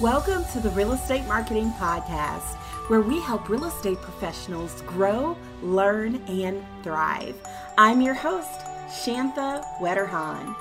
Welcome to the Real Estate Marketing Podcast, where we help real estate professionals grow, learn, and thrive. I'm your host, Shantha Wetterhan.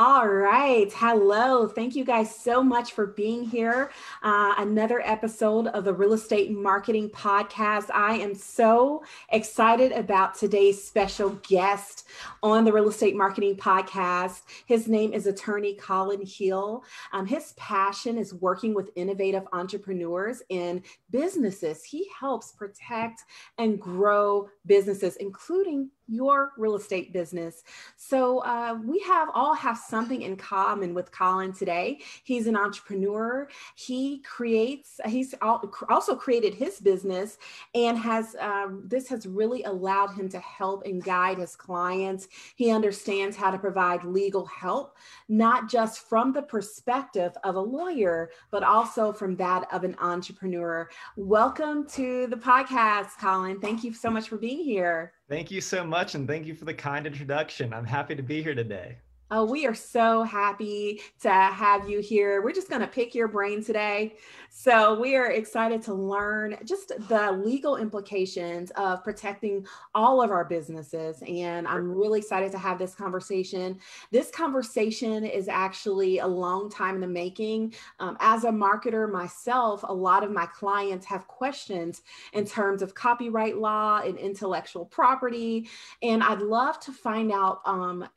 All right. Hello. Thank you guys so much for being here. Uh, another episode of the Real Estate Marketing Podcast. I am so excited about today's special guest on the Real Estate Marketing Podcast. His name is attorney Colin Hill. Um, his passion is working with innovative entrepreneurs and businesses. He helps protect and grow businesses, including your real estate business. So uh, we have all have something in common with Colin today. He's an entrepreneur. He creates. He's also created his business, and has um, this has really allowed him to help and guide his clients. He understands how to provide legal help, not just from the perspective of a lawyer, but also from that of an entrepreneur. Welcome to the podcast, Colin. Thank you so much for being here. Thank you so much. And thank you for the kind introduction. I'm happy to be here today. Oh, we are so happy to have you here. We're just going to pick your brain today. So, we are excited to learn just the legal implications of protecting all of our businesses. And I'm really excited to have this conversation. This conversation is actually a long time in the making. Um, as a marketer myself, a lot of my clients have questions in terms of copyright law and intellectual property. And I'd love to find out um,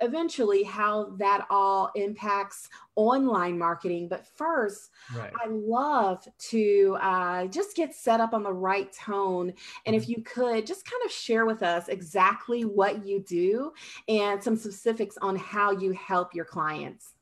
eventually how that all impacts online marketing. But first, right. I love to uh, just get set up on the right tone. And if mm-hmm. you could just kind of share with us exactly what you do and some specifics on how you help your clients.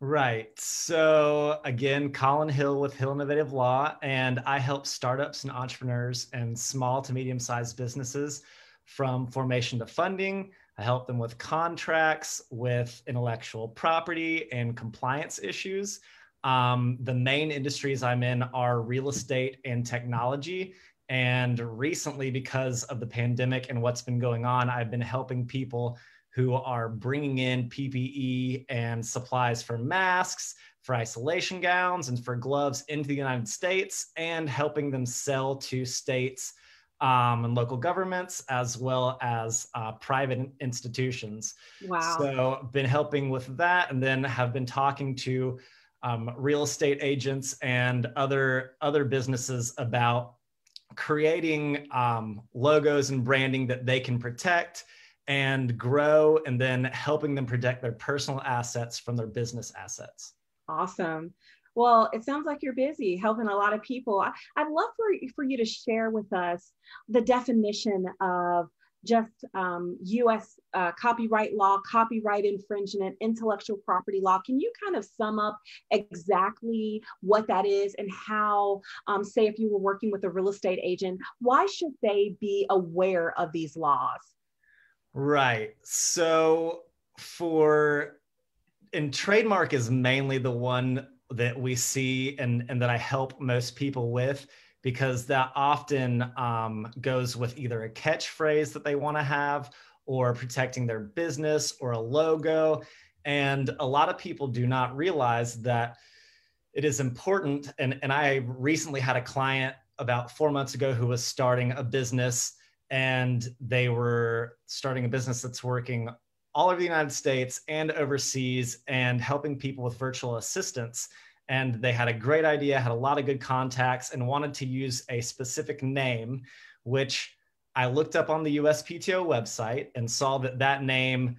Right. So, again, Colin Hill with Hill Innovative Law, and I help startups and entrepreneurs and small to medium sized businesses from formation to funding I help them with contracts, with intellectual property and compliance issues. Um, the main industries I'm in are real estate and technology. And recently, because of the pandemic and what's been going on, I've been helping people who are bringing in PPE and supplies for masks, for isolation gowns, and for gloves into the United States, and helping them sell to states um, and local governments as well as uh, private institutions. Wow. So, been helping with that, and then have been talking to um, real estate agents and other other businesses about creating um, logos and branding that they can protect and grow, and then helping them protect their personal assets from their business assets. Awesome. Well, it sounds like you're busy helping a lot of people. I, would love for, for you to share with us the definition of just um, US uh, copyright law, copyright infringement, intellectual property law. Can you kind of sum up exactly what that is and how, um, say, if you were working with a real estate agent, why should they be aware of these laws? Right. So, for, and trademark is mainly the one that we see and, and that I help most people with because that often um, goes with either a catchphrase that they want to have or protecting their business or a logo. And a lot of people do not realize that it is important. And, and I recently had a client about four months ago who was starting a business and they were starting a business that's working all over the United States and overseas and helping people with virtual assistants. And they had a great idea, had a lot of good contacts, and wanted to use a specific name, which I looked up on the USPTO website and saw that that name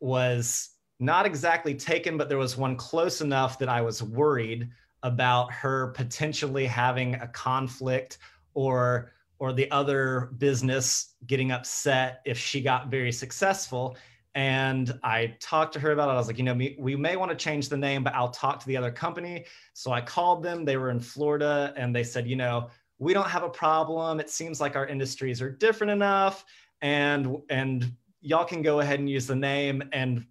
was not exactly taken, but there was one close enough that I was worried about her potentially having a conflict or or the other business getting upset if she got very successful and I talked to her about it. I was like, you know, we may want to change the name, but I'll talk to the other company. So I called them. They were in Florida and they said, you know, we don't have a problem. It seems like our industries are different enough and and y'all can go ahead and use the name and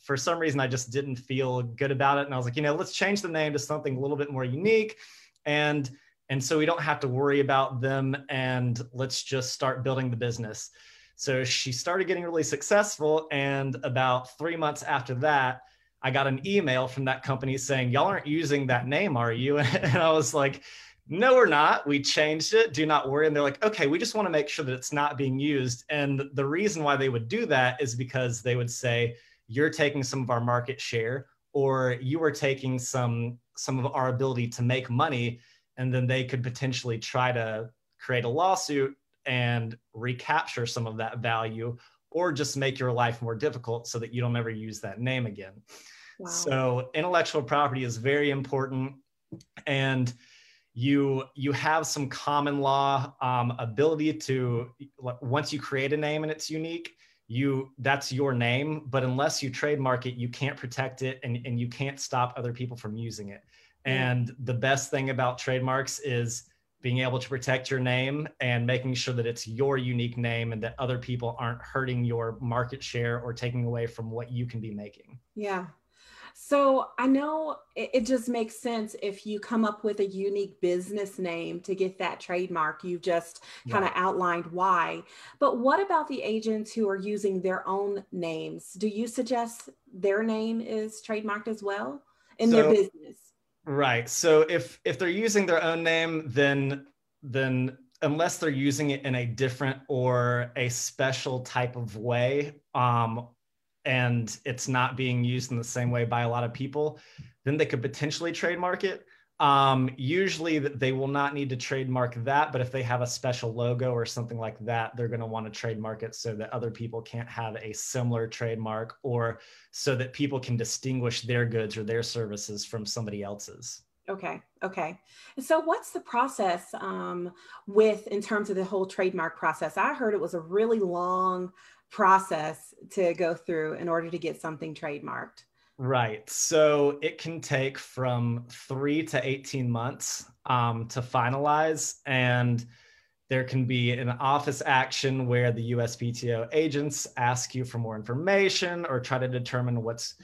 for some reason I just didn't feel good about it and I was like, you know, let's change the name to something a little bit more unique and and so we don't have to worry about them and let's just start building the business. So she started getting really successful. And about three months after that, I got an email from that company saying, Y'all aren't using that name, are you? And I was like, No, we're not. We changed it. Do not worry. And they're like, Okay, we just want to make sure that it's not being used. And the reason why they would do that is because they would say, You're taking some of our market share, or you are taking some some of our ability to make money. And then they could potentially try to create a lawsuit and recapture some of that value or just make your life more difficult so that you don't ever use that name again. Wow. So intellectual property is very important and you you have some common law um, ability to once you create a name and it's unique you that's your name but unless you trademark it you can't protect it and, and you can't stop other people from using it and the best thing about trademarks is being able to protect your name and making sure that it's your unique name and that other people aren't hurting your market share or taking away from what you can be making. Yeah. So I know it, it just makes sense if you come up with a unique business name to get that trademark. You've just kind of outlined why. But what about the agents who are using their own names? Do you suggest their name is trademarked as well in so, their business? Right. So if if they're using their own name, then then unless they're using it in a different or a special type of way, um, and it's not being used in the same way by a lot of people, then they could potentially trademark it. Um, usually they will not need to trademark that, but if they have a special logo or something like that, they're going to want to trademark it so that other people can't have a similar trademark or so that people can distinguish their goods or their services from somebody else's. Okay. Okay. So, what's the process um, with in terms of the whole trademark process? I heard it was a really long process to go through in order to get something trademarked. Right. So it can take from three to 18 months um, to finalize. And there can be an office action where the USPTO agents ask you for more information or try to determine what's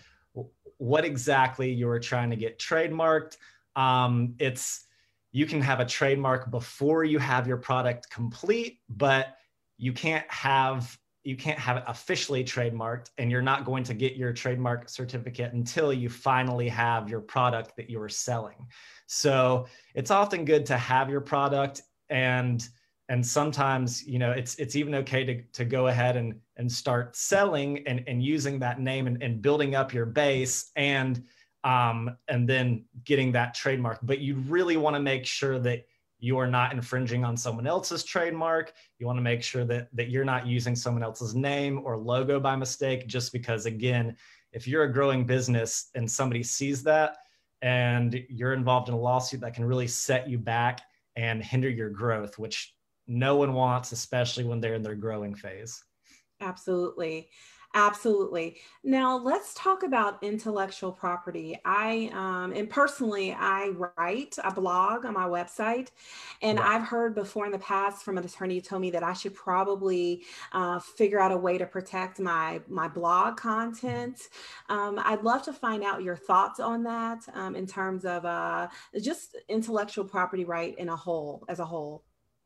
what exactly you are trying to get trademarked. Um, it's you can have a trademark before you have your product complete, but you can't have you can't have it officially trademarked and you're not going to get your trademark certificate until you finally have your product that you are selling. So it's often good to have your product and and sometimes you know it's it's even okay to, to go ahead and and start selling and, and using that name and, and building up your base and um, and then getting that trademark. But you really want to make sure that you are not infringing on someone else's trademark. You want to make sure that, that you're not using someone else's name or logo by mistake, just because, again, if you're a growing business and somebody sees that and you're involved in a lawsuit, that can really set you back and hinder your growth, which no one wants, especially when they're in their growing phase. Absolutely. Absolutely. Now let's talk about intellectual property. I um, and personally, I write a blog on my website, and right. I've heard before in the past from an attorney who told me that I should probably uh, figure out a way to protect my my blog content. Um, I'd love to find out your thoughts on that um, in terms of uh, just intellectual property right in a whole as a whole.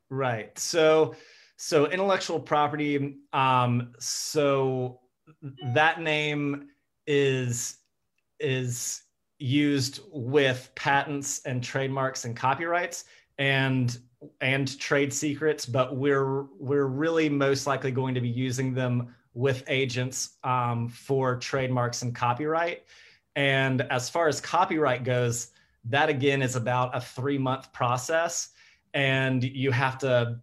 Right. So so intellectual property um so that name is is used with patents and trademarks and copyrights and and trade secrets but we're we're really most likely going to be using them with agents um, for trademarks and copyright. And as far as copyright goes that again is about a three month process. And you have to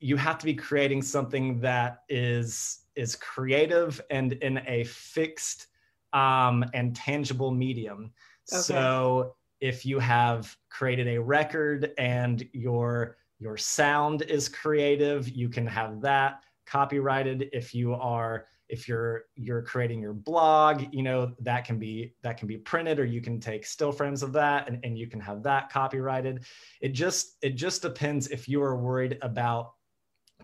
you have to be creating something that is is creative and in a fixed um, and tangible medium. Okay. So if you have created a record and your your sound is creative, you can have that copyrighted. If you are if you're you're creating your blog, you know that can be that can be printed or you can take still frames of that and, and you can have that copyrighted. It just it just depends if you are worried about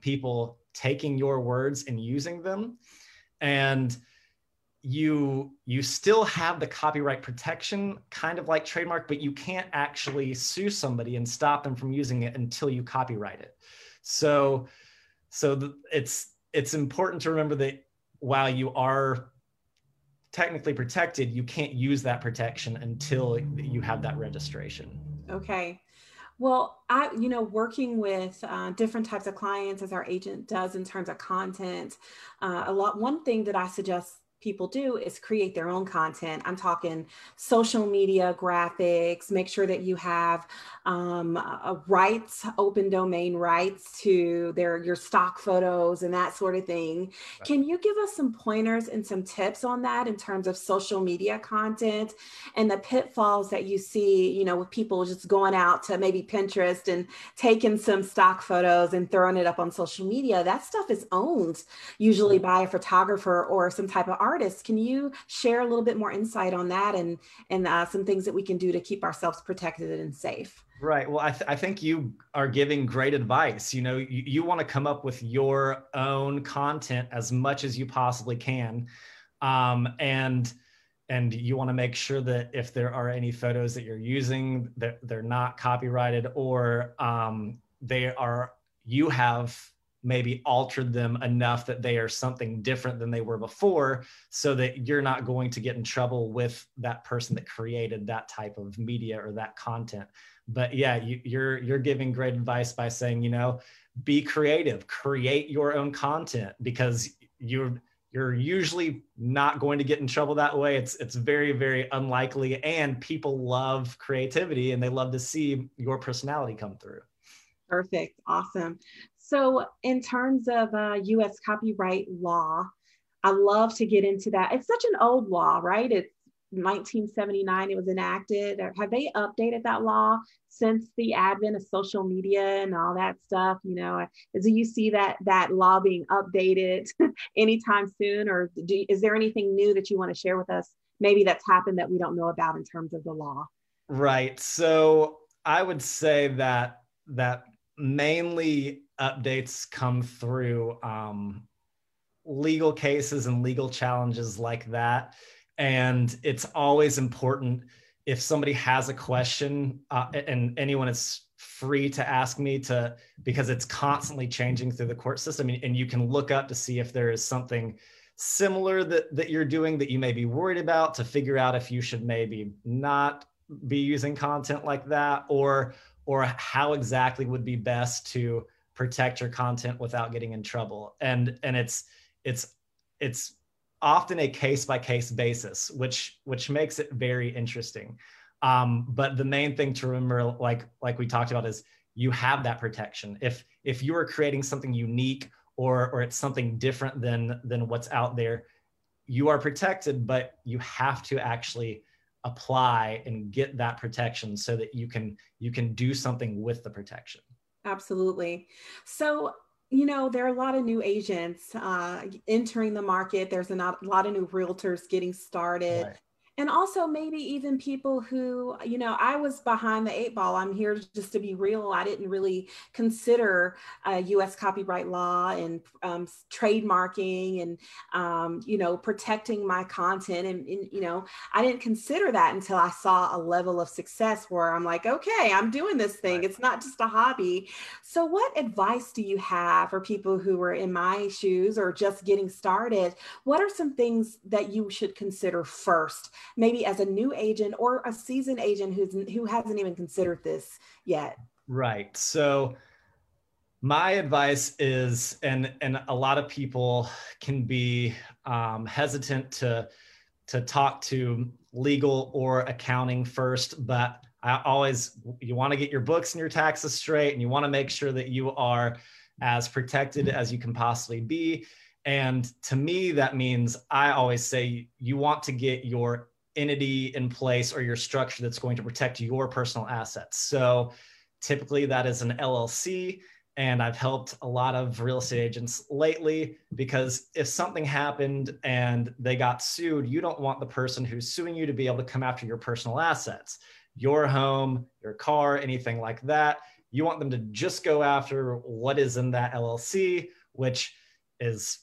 people taking your words and using them and you you still have the copyright protection kind of like trademark but you can't actually sue somebody and stop them from using it until you copyright it so so it's it's important to remember that while you are technically protected, you can't use that protection until you have that registration. Okay. Well, I, you know, working with uh, different types of clients as our agent does in terms of content, uh, a lot. One thing that I suggest people do is create their own content. I'm talking social media graphics, make sure that you have um, rights, open domain rights to their your stock photos and that sort of thing. Right. Can you give us some pointers and some tips on that in terms of social media content and the pitfalls that you see, you know, with people just going out to maybe Pinterest and taking some stock photos and throwing it up on social media? That stuff is owned usually by a photographer or some type of artists. Can you share a little bit more insight on that and and uh, some things that we can do to keep ourselves protected and safe? Right. Well, I, th- I think you are giving great advice. You know, you, you want to come up with your own content as much as you possibly can, um, and and you want to make sure that if there are any photos that you're using that they're not copyrighted or um, they are you have maybe altered them enough that they are something different than they were before so that you're not going to get in trouble with that person that created that type of media or that content. But yeah you, you're you're giving great advice by saying you know be creative create your own content because you're you're usually not going to get in trouble that way. It's it's very very unlikely and people love creativity and they love to see your personality come through. Perfect. Awesome so, in terms of uh, US copyright law, I love to get into that. It's such an old law, right? It's 1979 it was enacted. Have they updated that law since the advent of social media and all that stuff? You know, do you see that that law being updated anytime soon, or do, is there anything new that you want to share with us? Maybe that's happened that we don't know about in terms of the law. Right. So I would say that that mainly updates come through um, legal cases and legal challenges like that. And it's always important if somebody has a question uh, and anyone is free to ask me to because it's constantly changing through the court system and you can look up to see if there is something similar that, that you're doing that you may be worried about to figure out if you should maybe not be using content like that or or how exactly would be best to protect your content without getting in trouble. And and it's it's it's often a case by case basis which which makes it very interesting. Um, but the main thing to remember like like we talked about is you have that protection. If if you are creating something unique or or it's something different than than what's out there you are protected but you have to actually apply and get that protection so that you can you can do something with the protection Absolutely. So, you know, there are a lot of new agents uh, entering the market. There's a lot of new realtors getting started. Right and also maybe even people who you know i was behind the eight ball. I'm here just to be real. I didn't really consider uh, us copyright law and um, trademarking and um, you know protecting my content. And, and, you know i didn't consider that until i saw a level of success where i'm like okay i'm doing this thing. It's not just a hobby. So what advice do you have for people who are in my shoes or just getting started? What are some things that you should consider first maybe as a new agent or a seasoned agent who's who hasn't even considered this yet. Right. So my advice is and and a lot of people can be um, hesitant to to talk to legal or accounting first but i always you want to get your books and your taxes straight and you want to make sure that you are as protected as you can possibly be. And to me that means i always say you want to get your entity in place or your structure that's going to protect your personal assets. So typically that is an LLC. And I've helped a lot of real estate agents lately because if something happened and they got sued, you don't want the person who's suing you to be able to come after your personal assets, your home, your car, anything like that. You want them to just go after what is in that LLC, which is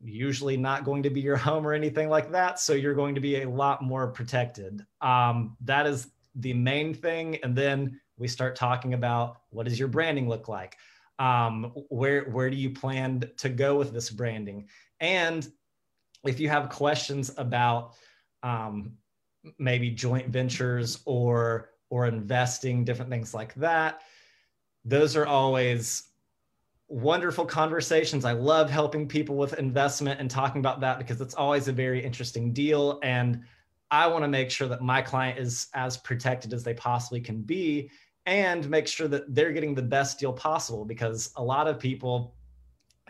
usually not going to be your home or anything like that. So you're going to be a lot more protected. Um, that is the main thing. And then we start talking about what does your branding look like? Um, where where do you plan to go with this branding? And if you have questions about um, maybe joint ventures or or investing, different things like that, those are always wonderful conversations. I love helping people with investment and talking about that because it's always a very interesting deal. And I want to make sure that my client is as protected as they possibly can be and make sure that they're getting the best deal possible because a lot of people,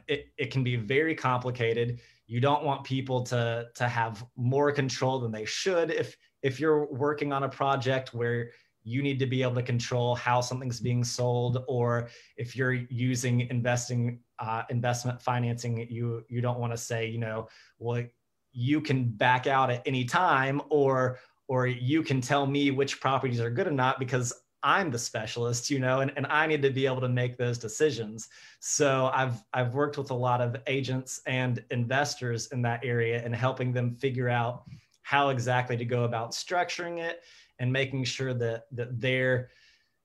it, it can be very complicated. You don't want people to, to have more control than they should. If, if you're working on a project where you need to be able to control how something's being sold or if you're using investing uh, investment financing you you don't want to say you know well you can back out at any time or or you can tell me which properties are good or not because I'm the specialist, you know, and, and I need to be able to make those decisions. So I've I've worked with a lot of agents and investors in that area and helping them figure out how exactly to go about structuring it and making sure that that their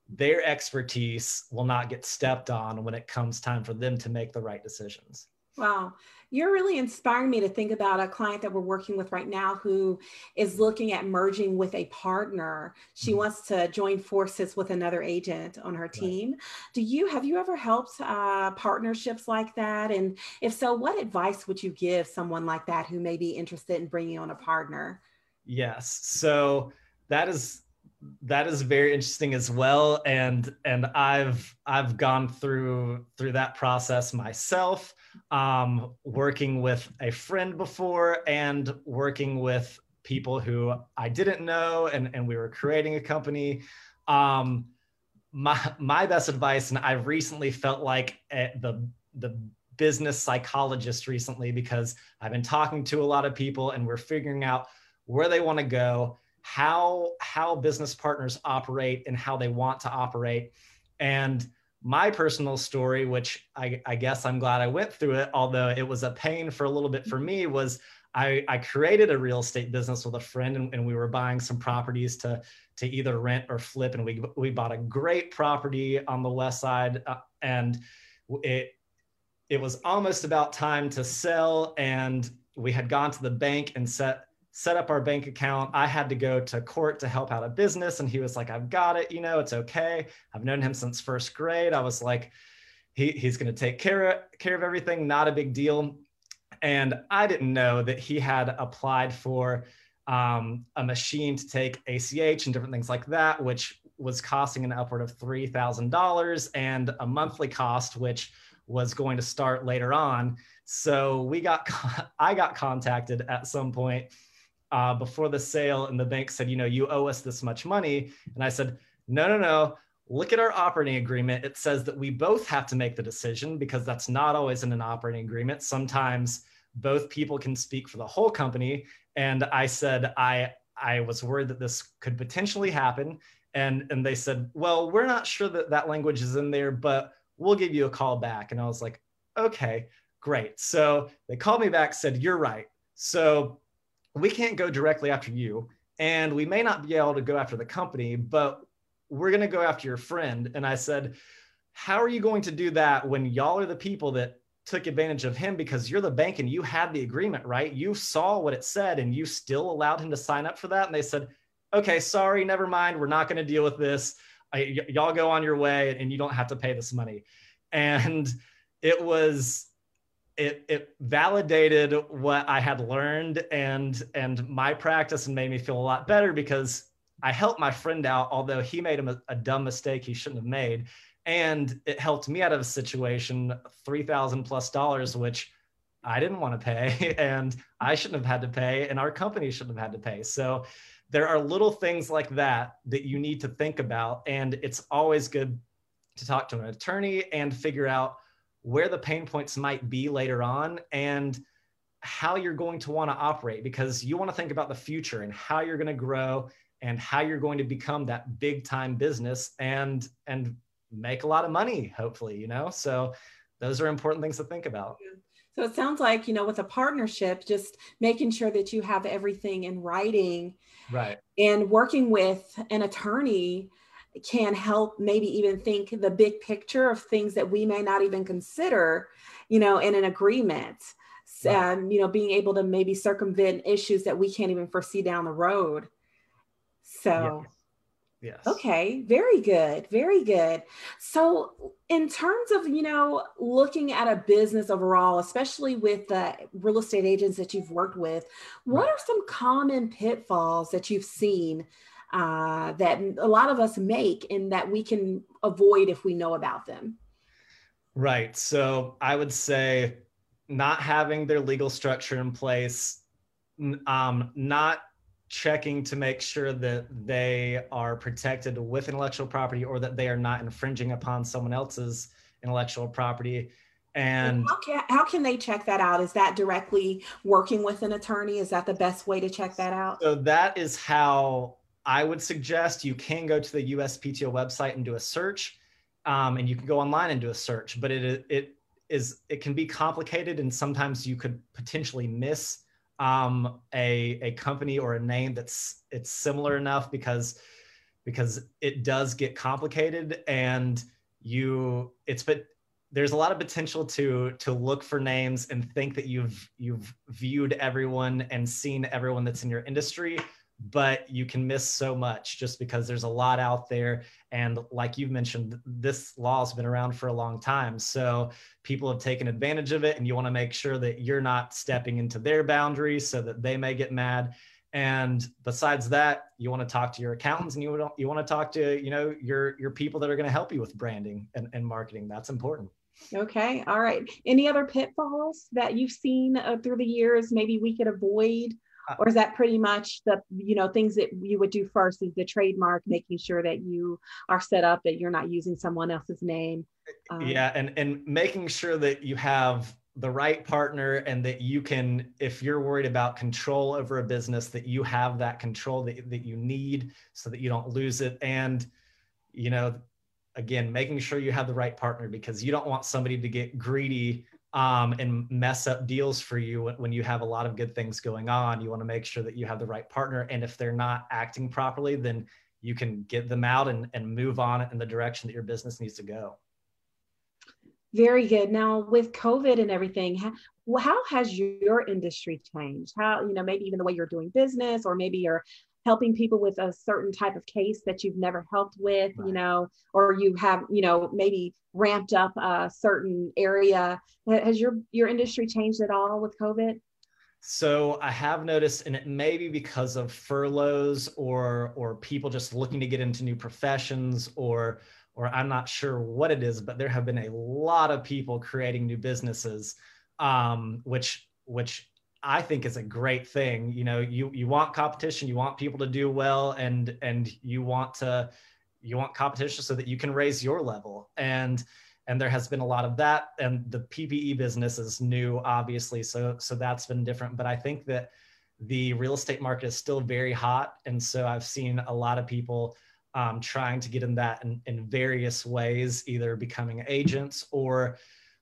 their expertise will not get stepped on when it comes time for them to make the right decisions. Wow. You're really inspiring me to think about a client that we're working with right now who is looking at merging with a partner. She mm-hmm. wants to join forces with another agent on her team. Right. Do you have you ever helped uh, partnerships like that? And if so, what advice would you give someone like that who may be interested in bringing on a partner? Yes. So that is that is very interesting as well. And and i've i've gone through through that process myself um, working with a friend before and working with people who i didn't know and and we were creating a company. Um, my my best advice and i've recently felt like the the business psychologist recently because i've been talking to a lot of people and we're figuring out where they want to go how how business partners operate and how they want to operate. And my personal story which I, I, guess i'm glad i went through it although it was a pain for a little bit for me was i, I created a real estate business with a friend and, and we were buying some properties to to either rent or flip. And we we bought a great property on the west side uh, and it it was almost about time to sell. And we had gone to the bank and set set up our bank account. I had to go to court to help out a business. And he was like, I've got it. You know, it's okay. I've known him since first grade. I was like, he, he's going to take care of, care of everything. Not a big deal. And I didn't know that he had applied for um, a machine to take ACH and different things like that, which was costing an upward of $3,000 and a monthly cost, which was going to start later on. So we got, I got contacted at some point uh, before the sale, and the bank said, you know, you owe us this much money. And I said, no, no, no. Look at our operating agreement. It says that we both have to make the decision because that's not always in an operating agreement. Sometimes both people can speak for the whole company. And I said, I, I was worried that this could potentially happen. And, and they said, well, we're not sure that that language is in there, but we'll give you a call back. And I was like, okay, great. So they called me back, said, you're right. So we can't go directly after you and we may not be able to go after the company but we're going to go after your friend. And i said how are you going to do that when y'all are the people that took advantage of him? Because you're the bank and you had the agreement right? You saw what it said and you still allowed him to sign up for that. And they said okay sorry never mind. We're not going to deal with this. I, y- y'all go on your way and you don't have to pay this money. And it was it it validated what I had learned and and my practice and made me feel a lot better because I helped my friend out, although he made a, a dumb mistake he shouldn't have made, and it helped me out of a situation three thousand plus dollars, which I didn't want to pay, and I shouldn't have had to pay, and our company shouldn't have had to pay. So there are little things like that that you need to think about, and it's always good to talk to an attorney and figure out where the pain points might be later on and how you're going to want to operate because you want to think about the future and how you're going to grow and how you're going to become that big time business and and make a lot of money hopefully you know? So those are important things to think about. So it sounds like you know with a partnership just making sure that you have everything in writing right. and working with an attorney can help maybe even think the big picture of things that we may not even consider, you know, in an agreement. um, you know, being able to maybe circumvent issues that we can't even foresee down the road. So, yes. yes. Okay, very good. Very good. So, in terms of, you know, looking at a business overall, especially with the real estate agents that you've worked with, what are some common pitfalls that you've seen uh, that a lot of us make and that we can avoid if we know about them? Right. So, I would say not having their legal structure in place, um, not checking to make sure that they are protected with intellectual property or that they are not infringing upon someone else's intellectual property. And how can, how can they check that out? Is that directly working with an attorney? Is that the best way to check that out? So that is how I would suggest you can go to the USPTO website and do a search. Um, and you can go online and do a search, but it, it is it can be complicated and sometimes you could potentially miss um, a, a company or a name that's it's similar enough because because it does get complicated and you it's but there's a lot of potential to to look for names and think that you've you've viewed everyone and seen everyone that's in your industry but you can miss so much just because there's a lot out there. And like you've mentioned, this law has been around for a long time. So people have taken advantage of it, and you want to make sure that you're not stepping into their boundaries so that they may get mad. And besides that, you want to talk to your accountants and you, you want to talk to, you know, your, your people that are going to help you with branding and, and marketing. That's important. Okay. All right. Any other pitfalls that you've seen uh, through the years maybe we could avoid or is that pretty much the you know things that you would do first is the trademark making sure that you are set up that you're not using someone else's name um, yeah and and making sure that you have the right partner and that you can if you're worried about control over a business that you have that control that, that you need so that you don't lose it. And you know again making sure you have the right partner because you don't want somebody to get greedy um, and mess up deals for you when you have a lot of good things going on. You want to make sure that you have the right partner. And if they're not acting properly, then you can get them out and, and move on in the direction that your business needs to go. Very good. Now, with COVID and everything, how, how has your industry changed? How, you know, maybe even the way you're doing business, or maybe you're helping people with a certain type of case that you've never helped with, right. you know, or you have, you know, maybe ramped up a certain area. Has your your industry changed at all with COVID? So I have noticed, and it may be because of furloughs or or people just looking to get into new professions or or I'm not sure what it is, but there have been a lot of people creating new businesses, um, which which I think is a great thing. You know, you you want competition, you want people to do well, and and you want to you want competition so that you can raise your level. And and there has been a lot of that. And the PPE business is new, obviously, so so that's been different. But I think that the real estate market is still very hot, and so I've seen a lot of people um, trying to get in that in, in various ways, either becoming agents or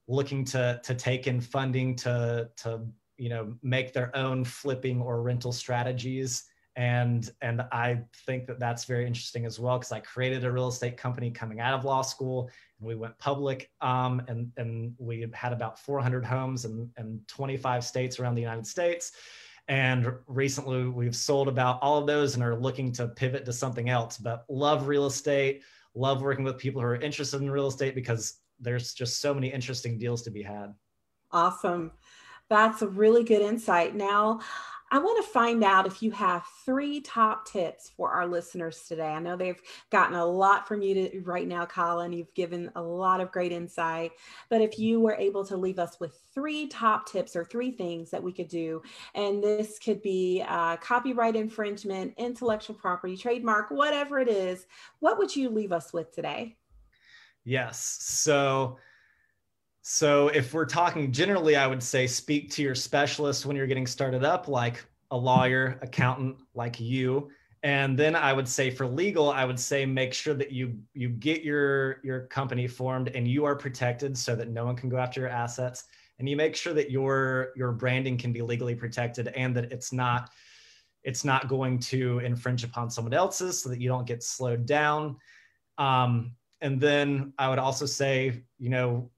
looking to to take in funding to to you know make their own flipping or rental strategies. And and i think that that's very interesting as well because i created a real estate company coming out of law school and we went public um, and and we had about 400 homes in, in 25 states around the united states. And recently we've sold about all of those and are looking to pivot to something else. But love real estate love working with people who are interested in real estate because there's just so many interesting deals to be had. Awesome that's a really good insight. Now, I want to find out if you have three top tips for our listeners today. I know they've gotten a lot from you to, right now, Colin. You've given a lot of great insight. But if you were able to leave us with three top tips or three things that we could do, and this could be uh, copyright infringement, intellectual property, trademark, whatever it is, what would you leave us with today? Yes. So, so if we're talking generally, I would say speak to your specialist when you're getting started up, like a lawyer, accountant like you. And then I would say for legal, I would say make sure that you you get your your company formed and you are protected so that no one can go after your assets. And you make sure that your your branding can be legally protected and that it's not it's not going to infringe upon someone else's so that you don't get slowed down. Um, and then I would also say, you know,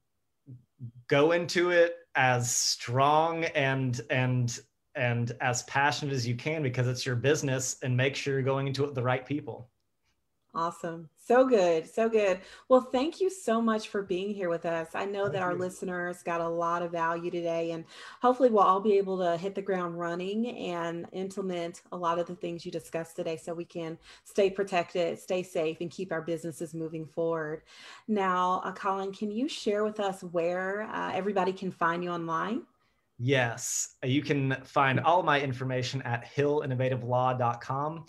go into it as strong and and and as passionate as you can because it's your business and make sure you're going into it with the right people. Awesome. So good. So good. Well, thank you so much for being here with us. I know Thank that our you. listeners got a lot of value today, and hopefully, we'll all be able to hit the ground running and implement a lot of the things you discussed today so we can stay protected, stay safe, and keep our businesses moving forward. Now, uh, Colin, can you share with us where uh, everybody can find you online? Yes, you can find all my information at hillinnovativelaw.com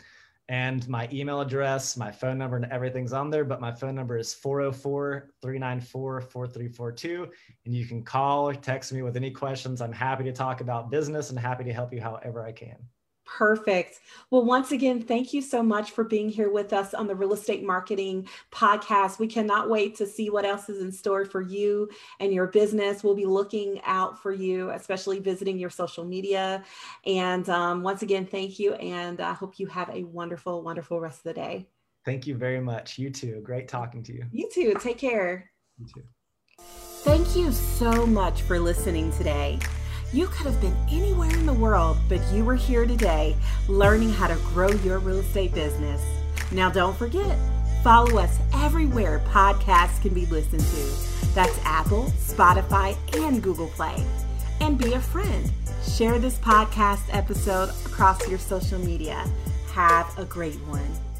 and my email address, my phone number, and everything's on there. But my phone number is 404 394 4342. And you can call or text me with any questions. I'm happy to talk about business and happy to help you however I can. Perfect. Well, once again, thank you so much for being here with us on the Real Estate Marketing Podcast. We cannot wait to see what else is in store for you and your business. We'll be looking out for you, especially visiting your social media. And um, once again, thank you. And I hope you have a wonderful, wonderful rest of the day. Thank you very much. You too. Great talking to you. You too. Take care. You too. Thank you so much for listening today. You could have been anywhere in the world, but you were here today learning how to grow your real estate business. Now, don't forget, follow us everywhere podcasts can be listened to. That's Apple, Spotify, and Google Play. And be a friend. Share this podcast episode across your social media. Have a great one.